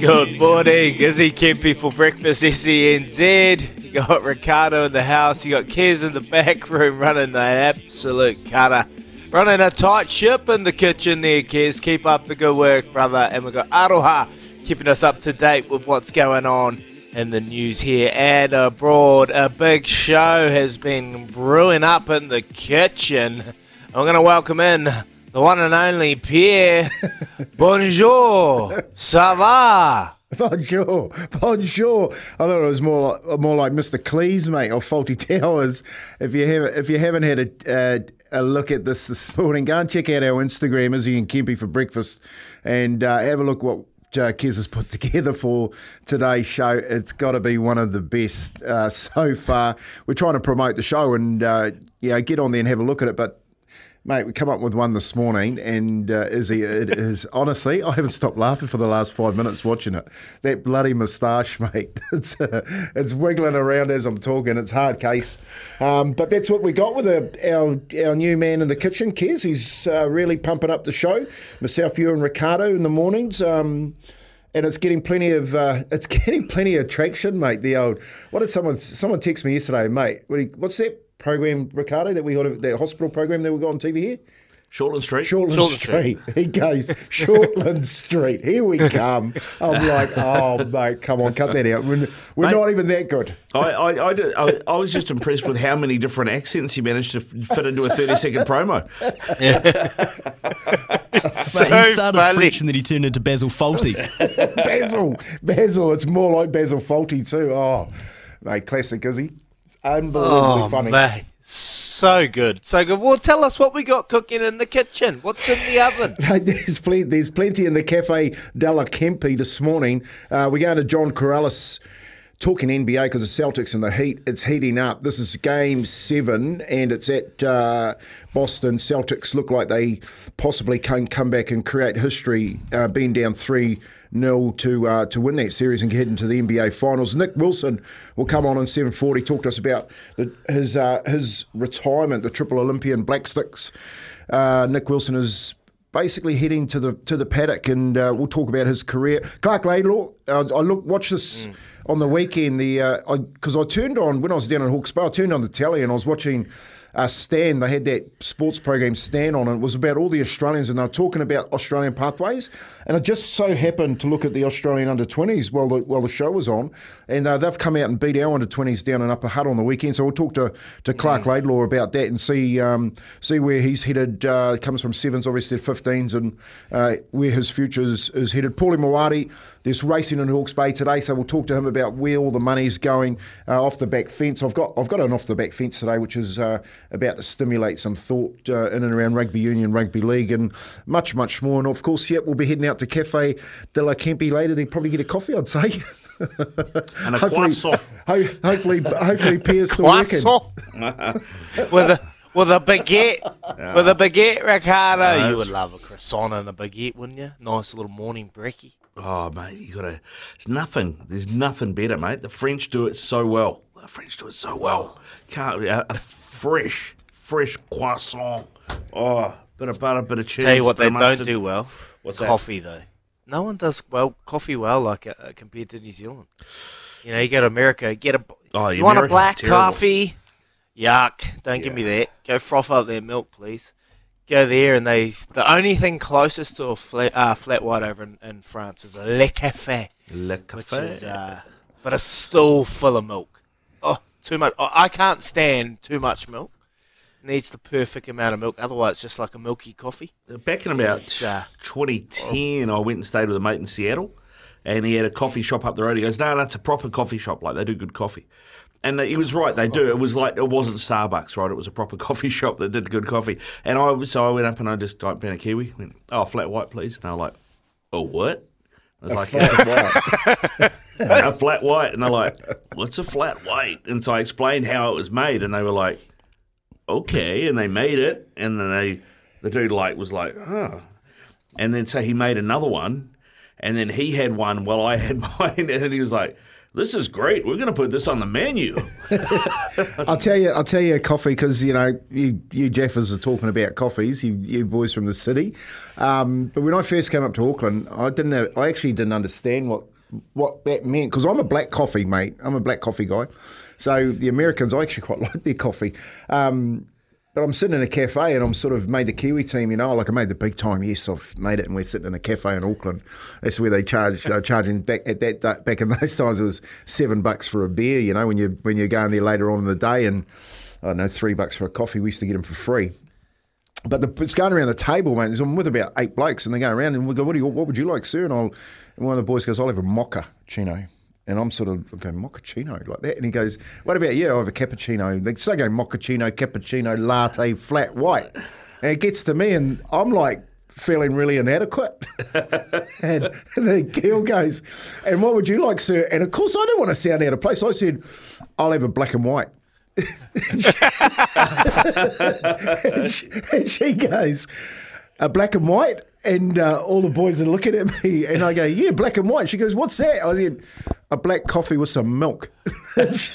Good morning, Izzy Kempe for breakfast, SENZ. You got Ricardo in the house, you got Kez in the back room running the absolute cutter. Running a tight ship in the kitchen there, Kez. Keep up the good work, brother. And we've got Aroha keeping us up to date with what's going on in the news here and abroad. A big show has been brewing up in the kitchen. I'm going to welcome in the one and only Pierre. Bonjour, ça va? Bonjour, bonjour. I thought it was more like, more like Mr. Cleese, mate, or Fawlty Towers. If you have if you haven't had a, uh, a look at this this morning, go and check out our Instagram, Izzy and Kempy for breakfast, and uh, have a look what uh, Kez has put together for today's show. It's got to be one of the best uh, so far. We're trying to promote the show and uh, yeah, get on there and have a look at it, but. Mate, we come up with one this morning, and uh, Izzy, it is honestly, I haven't stopped laughing for the last five minutes watching it. That bloody moustache, mate, it's uh, it's wiggling around as I'm talking. It's hard case, um, but that's what we got with our, our new man in the kitchen, Kez. He's uh, really pumping up the show. Myself, you, and Ricardo in the mornings. Um, and it's getting plenty of uh, it's getting plenty of traction, mate. The old what did someone someone text me yesterday, mate? What's that program, Ricardo? That we got the hospital program that we got on TV here. Shortland Street. Shortland, Shortland Street. He goes, Shortland Street. Here we come. I'm like, oh, mate, come on, cut that out. We're, we're Mate. not even that good. I, I, I, did- I, I was just impressed with how many different accents he managed to fit into a 30 second promo. But So he started funny. French and then he turned into Basil Fawlty. Basil. Basil. It's more like Basil Fawlty, too. Oh, mate, classic, is he? Unbelievably Oh, funny. mate. So good. So good. Well, tell us what we got cooking in the kitchen. What's in the oven? There's plenty, there's plenty in the Cafe Della Kempe this morning. Uh, we're going to John Corrales talking NBA because the Celtics and the Heat, it's heating up. This is game seven and it's at uh, Boston. Celtics look like they possibly can come back and create history, uh, being down 3 0 to, uh, to win that series and get into the NBA Finals. Nick Wilson will come on in 740, talk to us about the, his, uh, his retirement, the Triple Olympian Black Sticks. Uh, Nick Wilson is basically heading to the to the paddock, and uh, we'll talk about his career. Clark Laidlaw, uh, I look watched this on the weekend. The because I, turned on when I was down in Hawke's Bay, I turned on the telly and I was watching. Uh, Stan, they had that sports program Stan on, and it was about all the Australians, and they were talking about Australian pathways. And I just so happened to look at the Australian under 20s while the while the show was on, and uh, they've come out and beat our under 20s down in Upper Hutt on the weekend. So we'll talk to, to Clark Laidlaw about that and see um, see where he's headed. Uh, comes from sevens, obviously 15s, and uh, where his future is, is headed. Paulie Mawadi, there's racing in Hawke's Bay today, so we'll talk to him about where all the money's going uh, off the back fence. I've got I've got an off the back fence today, which is uh, about to stimulate some thought uh, in and around rugby union, rugby league, and much much more. And of course, yep, we'll be heading out to Cafe de la Kempe later to probably get a coffee, I'd say. And a hopefully, croissant. ho- hopefully, hopefully, Pierre's still working. With a with a baguette. With a baguette, Ricardo. you would love a croissant and a baguette, wouldn't you? Nice little morning brekkie. Oh, mate, you gotta. It's nothing. There's nothing better, mate. The French do it so well. The French do it so well. Can't a, a fresh, fresh croissant. Oh, bit of butter, bit of cheese. Tell you what they of don't do well. What's that? coffee though. No one does well coffee well like uh, compared to New Zealand. You know, you go to America, get a Oh, you want a black coffee? Yuck! Don't give me that. Go froth up their milk, please. Go there, and they the only thing closest to a flat uh, flat white over in, in France is a Le Café, Le which café. is uh, but it's still full of milk. Too much! I can't stand too much milk. Needs the perfect amount of milk, otherwise it's just like a milky coffee. Uh, back in about Yeah. Uh, 2010, I went and stayed with a mate in Seattle, and he had a coffee shop up the road. He goes, "No, that's a proper coffee shop. Like they do good coffee." And uh, he was right. They do. It was like it wasn't Starbucks, right? It was a proper coffee shop that did good coffee. And I so I went up and I just typed in a kiwi. Went, "Oh, flat white, please." And they were like, "Oh, what?" I was like, a flat white. And they're like, what's a flat white? And so I explained how it was made, and they were like, okay. And they made it, and then they, the dude like was like, huh. And then so he made another one, and then he had one while I had mine, and then he was like, This is great. We're going to put this on the menu. I'll tell you, I'll tell you, coffee because you know you, you Jeffers are talking about coffees. You, you boys from the city. Um, but when I first came up to Auckland, I didn't. Have, I actually didn't understand what what that meant because I'm a black coffee mate. I'm a black coffee guy. So the Americans, I actually quite like their coffee. Um, but I'm sitting in a cafe and I'm sort of made the Kiwi team, you know, like I made the big time. Yes, I've made it, and we're sitting in a cafe in Auckland. That's where they charge. Were charging back at that that- back in those times. It was seven bucks for a beer, you know, when you when you're going there later on in the day, and I don't know three bucks for a coffee. We used to get them for free. But the, it's going around the table, mate. I'm with about eight blokes, and they go around and we go, "What do you? What would you like, sir?" And I'll, and one of the boys goes, "I'll have a mocha chino." And I'm sort of going mochaccino like that, and he goes, "What about you? I have a cappuccino." They say go mochaccino, cappuccino, latte, flat white, and it gets to me, and I'm like feeling really inadequate. and the girl goes, "And what would you like, sir?" And of course, I didn't want to sound out of place. I said, "I'll have a black and white." and, she, and she goes, a black and white? And uh, all the boys are looking at me, and I go, yeah, black and white. She goes, what's that? I said, a black coffee with some milk. boys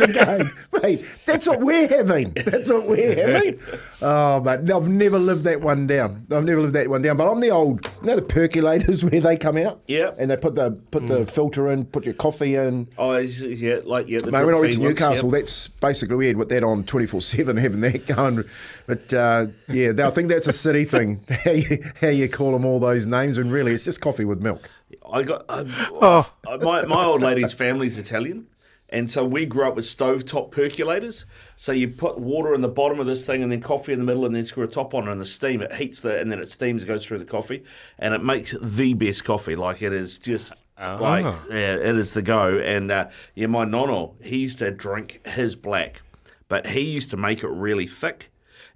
are going, mate, that's what we're having. That's what we're having. Oh, but I've never lived that one down. I've never lived that one down. But I'm the old, you know, the percolators where they come out. Yeah. And they put the put the filter in, put your coffee in. oh, is- yeah, like yeah. The Mate, when I went to drip feed ones, Newcastle, yep. that's basically we had with that on twenty four seven, having that going. But uh, yeah, I think that's a city thing. How you, how you call them all those names, and really, it's just coffee with milk. I got uh, Oh. my my old lady's family's Italian, and so we grew up with stovetop percolators. So you put water in the bottom of this thing, and then coffee in the middle, and then screw a top on, and the steam it heats the, and then it steams, goes through the coffee, and it makes the best coffee. Like it is just like yeah, it is the go. And uh, yeah, my nono, he used to drink his black, but he used to make it really thick.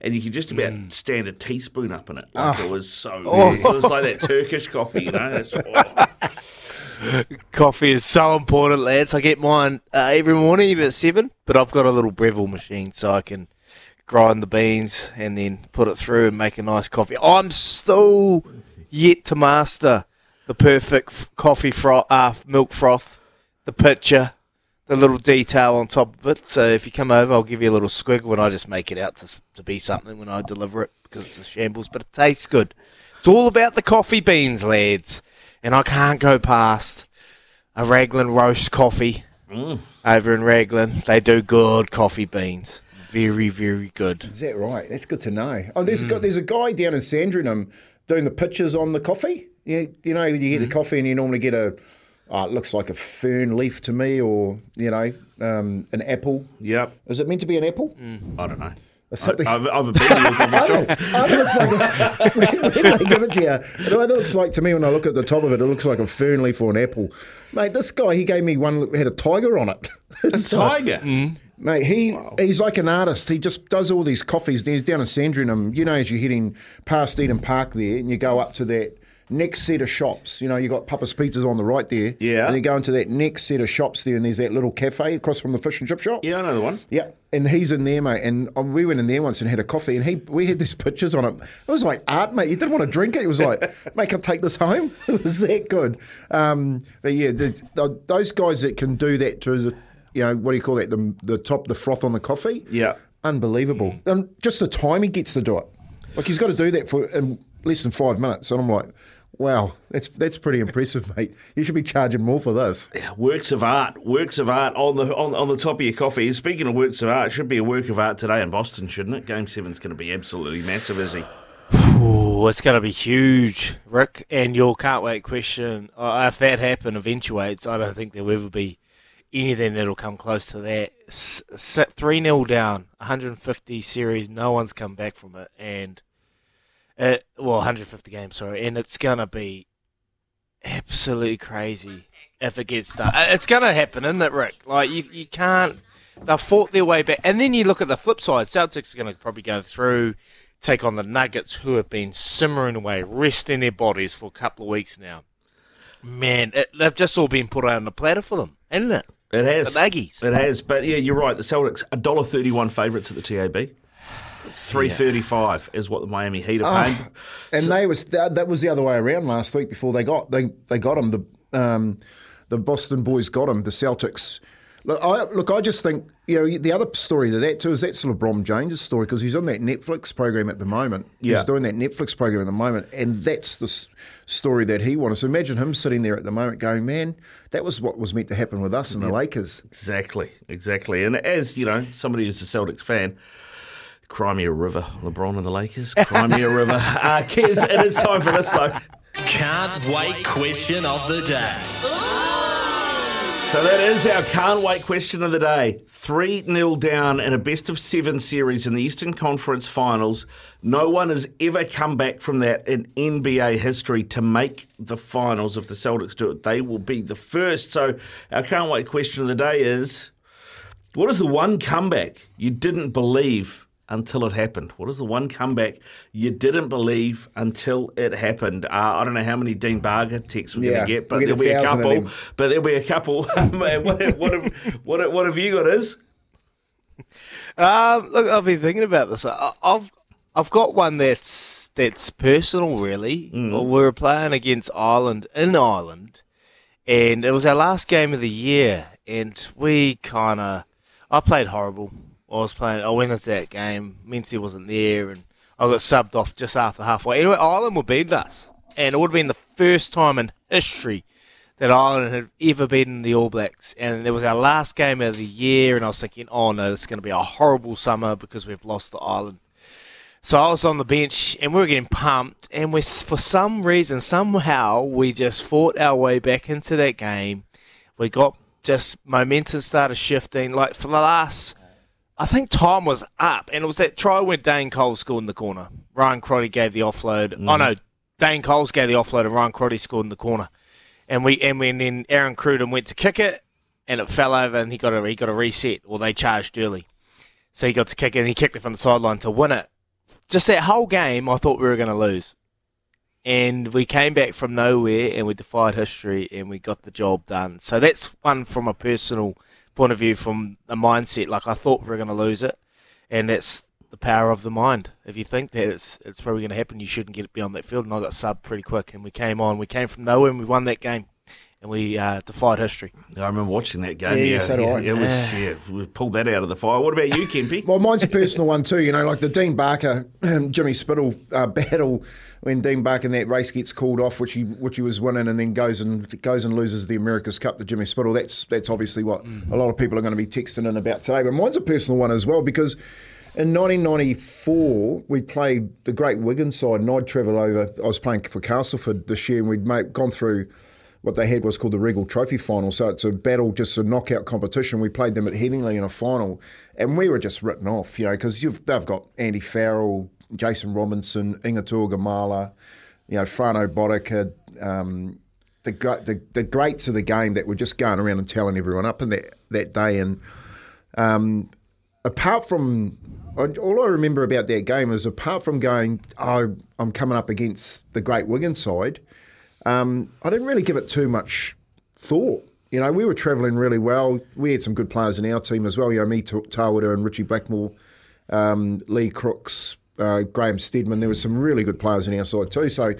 And you could just about stand a teaspoon up in it. Like it was so good. It was like that Turkish coffee, you know. Oh. Coffee is so important, lads. I get mine uh, every morning about seven, but I've got a little Breville machine so I can grind the beans and then put it through and make a nice coffee. I'm still yet to master the perfect f- coffee froth, uh, milk froth, the pitcher, the little detail on top of it. So if you come over, I'll give you a little squiggle and I just make it out to, to be something when I deliver it because it's a shambles, but it tastes good. It's all about the coffee beans, lads. And I can't go past a Raglan roast coffee mm. over in Raglan. They do good coffee beans. Very, very good. Is that right? That's good to know. Oh, there's got mm. there's a guy down in Sandringham doing the pictures on the coffee. You, you know, you get the hmm? coffee and you normally get a. Oh, it looks like a fern leaf to me, or you know, um, an apple. Yep. Is it meant to be an apple? Mm. I don't know. Something. I've, I've been to your coffee I don't- I like when they give it to you. You know what it looks like to me when I look at the top of it. It looks like a fern leaf or an apple. Mate, this guy he gave me one had a tiger on it. A tiger. Mm. Mate, he he's like an artist. He just does all these coffees. He's down in Sandringham. You know, as you're heading past Eden Park there, and you go up to that next set of shops. You know, you got Papa's Pizzas on the right there. Yeah. And you go into that next set of shops there, and there's that little cafe across from the fish and chip shop. Yeah, I know the one. Yeah, and he's in there, mate. And um, we went in there once and had a coffee, and he we had these pictures on it. It was like art, mate. You didn't want to drink it. It was like, mate, can I take this home? It was that good. Um, but yeah, those guys that can do that to the, you know, what do you call that? The the top, the froth on the coffee. Yeah. unbelievable. And just the time he gets to do it, like he's got to do that for in less than five minutes. And I'm like. Wow, that's that's pretty impressive, mate. You should be charging more for this. Works of art, works of art on the on, on the top of your coffee. Speaking of works of art, should be a work of art today in Boston, shouldn't it? Game seven's going to be absolutely massive, is he? Oh, it's going to be huge, Rick. And your can't wait question, uh, if that happen eventuates, I don't think there'll ever be anything that'll come close to that. S- s- 3 0 down, 150 series, no one's come back from it. And, uh, well, 150 games, sorry. And it's going to be absolutely crazy if it gets done. Uh, It's going to happen, isn't it, Rick? Like, you, you can't. They've fought their way back. And then you look at the flip side. Celtics are going to probably go through, take on the Nuggets, who have been simmering away, resting their bodies for a couple of weeks now. Man, it, they've just all been put out on the platter for them, isn't it? It has. The Aggies. It has. But yeah, you're right. The Celtics a dollar thirty one favourites at the TAB. Three thirty five is what the Miami Heat are paying. And they was that, that was the other way around last week before they got they they got him the um the Boston boys got him. The Celtics. Look, I look. I just think you know the other story to that too is that's LeBron James' story because he's on that Netflix program at the moment. Yeah. He's doing that Netflix program at the moment, and that's the s- story that he wanted. So imagine him sitting there at the moment going, "Man, that was what was meant to happen with us and the Lakers." Exactly, exactly. And as you know, somebody who's a Celtics fan, cry me a river, LeBron and the Lakers. Cry me a river. Uh, Kez, it is time for this though. Can't wait question of the day. So that is our can't wait question of the day. 3 0 down in a best of seven series in the Eastern Conference Finals. No one has ever come back from that in NBA history to make the finals. If the Celtics do it, they will be the first. So our can't wait question of the day is what is the one comeback you didn't believe until it happened? What is the one comeback you didn't believe until it happened? Uh, I don't know how many Dean Barker texts we're Yeah, going to get, but we'll get there'll a be a couple. But there'll be a couple. what, what, have, what, have- what have you got, Is? Um, look, I've been thinking about this. I, I've I've got one that's that's personal, really. Well, we were playing against Ireland in Ireland, and it was our last game of the year, and we kind of I played horrible. I was playing. I went into that game. Mincy wasn't there, and I got subbed off just after halfway. Anyway, Ireland were beating us, and it would have been the first time in history that Ireland had ever beaten the All Blacks. And it was our last game of the year, and I was thinking, oh no, this is going to be a horrible summer because we've lost to Ireland. So I was on the bench, and we were getting pumped, and we, for some reason, somehow, we just fought our way back into that game. We got just momentum started shifting. Like for the last, I think time was up, and it was that try when Dane Coles scored in the corner. Ryan Crotty gave the offload. Oh mm-hmm. no, Dane Coles gave the offload, and Ryan Crotty scored in the corner. And we and when then Aaron Cruden went to kick it, and it fell over, and he got a he got a reset, or they charged early, so he got to kick it, and he kicked it from the sideline to win it. Just that whole game, I thought we were going to lose, and we came back from nowhere, and we defied history, and we got the job done. So that's one from a personal point of view, from a mindset. Like I thought we were going to lose it, and that's the power of the mind. If you think that it's it's probably going to happen, you shouldn't get it beyond that field. And I got subbed pretty quick, and we came on. We came from nowhere, and we won that game, and we uh, defied history. I remember watching that game. Yeah, Yeah, so do I. It was, yeah, we pulled that out of the fire. What about you, Kempy? Well, mine's a personal one too. You know, like the Dean Barker, Jimmy Spithill uh, battle when Dean Barker in that race gets called off, which he which he was winning, and then goes and goes and loses the America's Cup to Jimmy Spithill. That's that's obviously what a lot of people are going to be texting in about today. But mine's a personal one as well because. In 1994, we played the Great Wigan side, and I'd travelled over. I was playing for Castleford this year, and we'd made, gone through what they had was called the Regal Trophy Final. So it's a battle, just a knockout competition. We played them at Headingley in a final, and we were just written off, you know, because they've got Andy Farrell, Jason Robinson, Inga Tuigamala, you know, Frano Botica, um, the, the the greats of the game that were just going around and telling everyone up in that, that day. And um, apart from all I remember about that game is apart from going, oh, I'm coming up against the Great Wigan side um, I didn't really give it too much thought. You know, we were travelling really well. We had some good players in our team as well. You know, me, Ta- Tawera and Richie Blackmore, um, Lee Crooks, uh, Graham Steadman. There were some really good players in our side too. So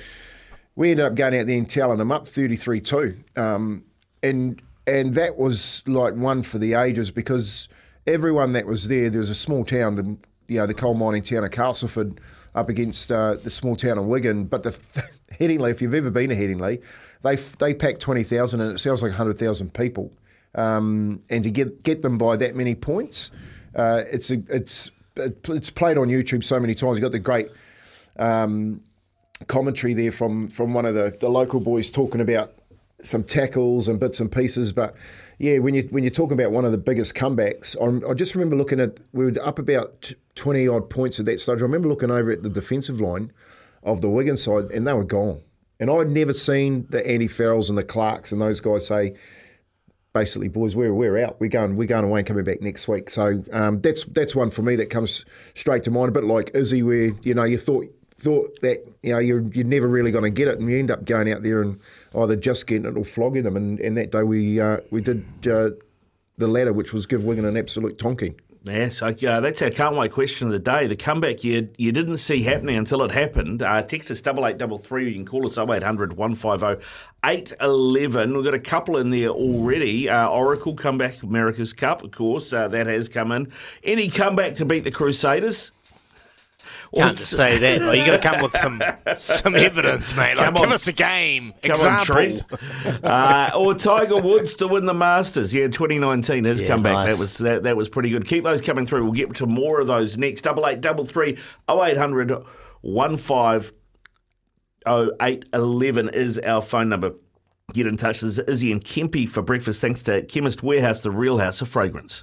we ended up going out there and telling them up 33-2. Um, and and that was like one for the ages because everyone that was there, there was a small town, you know, the coal mining town of Castleford up against uh, the small town of Wigan. But the Headingley, if you've ever been to Headingley, they they pack 20,000 and it sounds like 100,000 people. Um, and to get get them by that many points, uh, it's a, it's it's played on YouTube so many times. You've got the great um, commentary there from from one of the, the local boys talking about some tackles and bits and pieces. But yeah, when you when you're talking about one of the biggest comebacks, I, I just remember looking at we were up about twenty odd points at that stage. I remember looking over at the defensive line of the Wigan side, and they were gone. And I'd never seen the Andy Farrells and the Clarks and those guys say, basically, boys, we're we're out. We're going we're going away and coming back next week. So um, that's that's one for me that comes straight to mind. A bit like Izzy, where you know you thought thought that you know you're you're never really going to get it, and you end up going out there and either just getting it or flogging them. And, and that day we uh, we did uh, the latter, which was give Wigan an absolute tonking. Yeah, so uh, that's our can't wait question of the day. The comeback you you didn't see happening until it happened. Uh, text us double eight double three. You can call us 0800 150 811. We've got a couple in there already. Uh, Oracle comeback America's Cup, of course, uh, that has come in. Any comeback to beat the Crusaders? Can't just say that. Well, you got to come with some some evidence, mate. Like, Come give on. us a game Come example. uh, or Tiger Woods to win the Masters. Yeah, 2019 has Yeah, come back. nice. That was that, that was pretty good. Keep those coming through. We'll get to more of those next. Double eight, double three, oh eight hundred, one five oh eight eleven is our phone number. Get in touch. This is Izzy and Kempy for breakfast. Thanks to Chemist Warehouse, the real house of fragrance.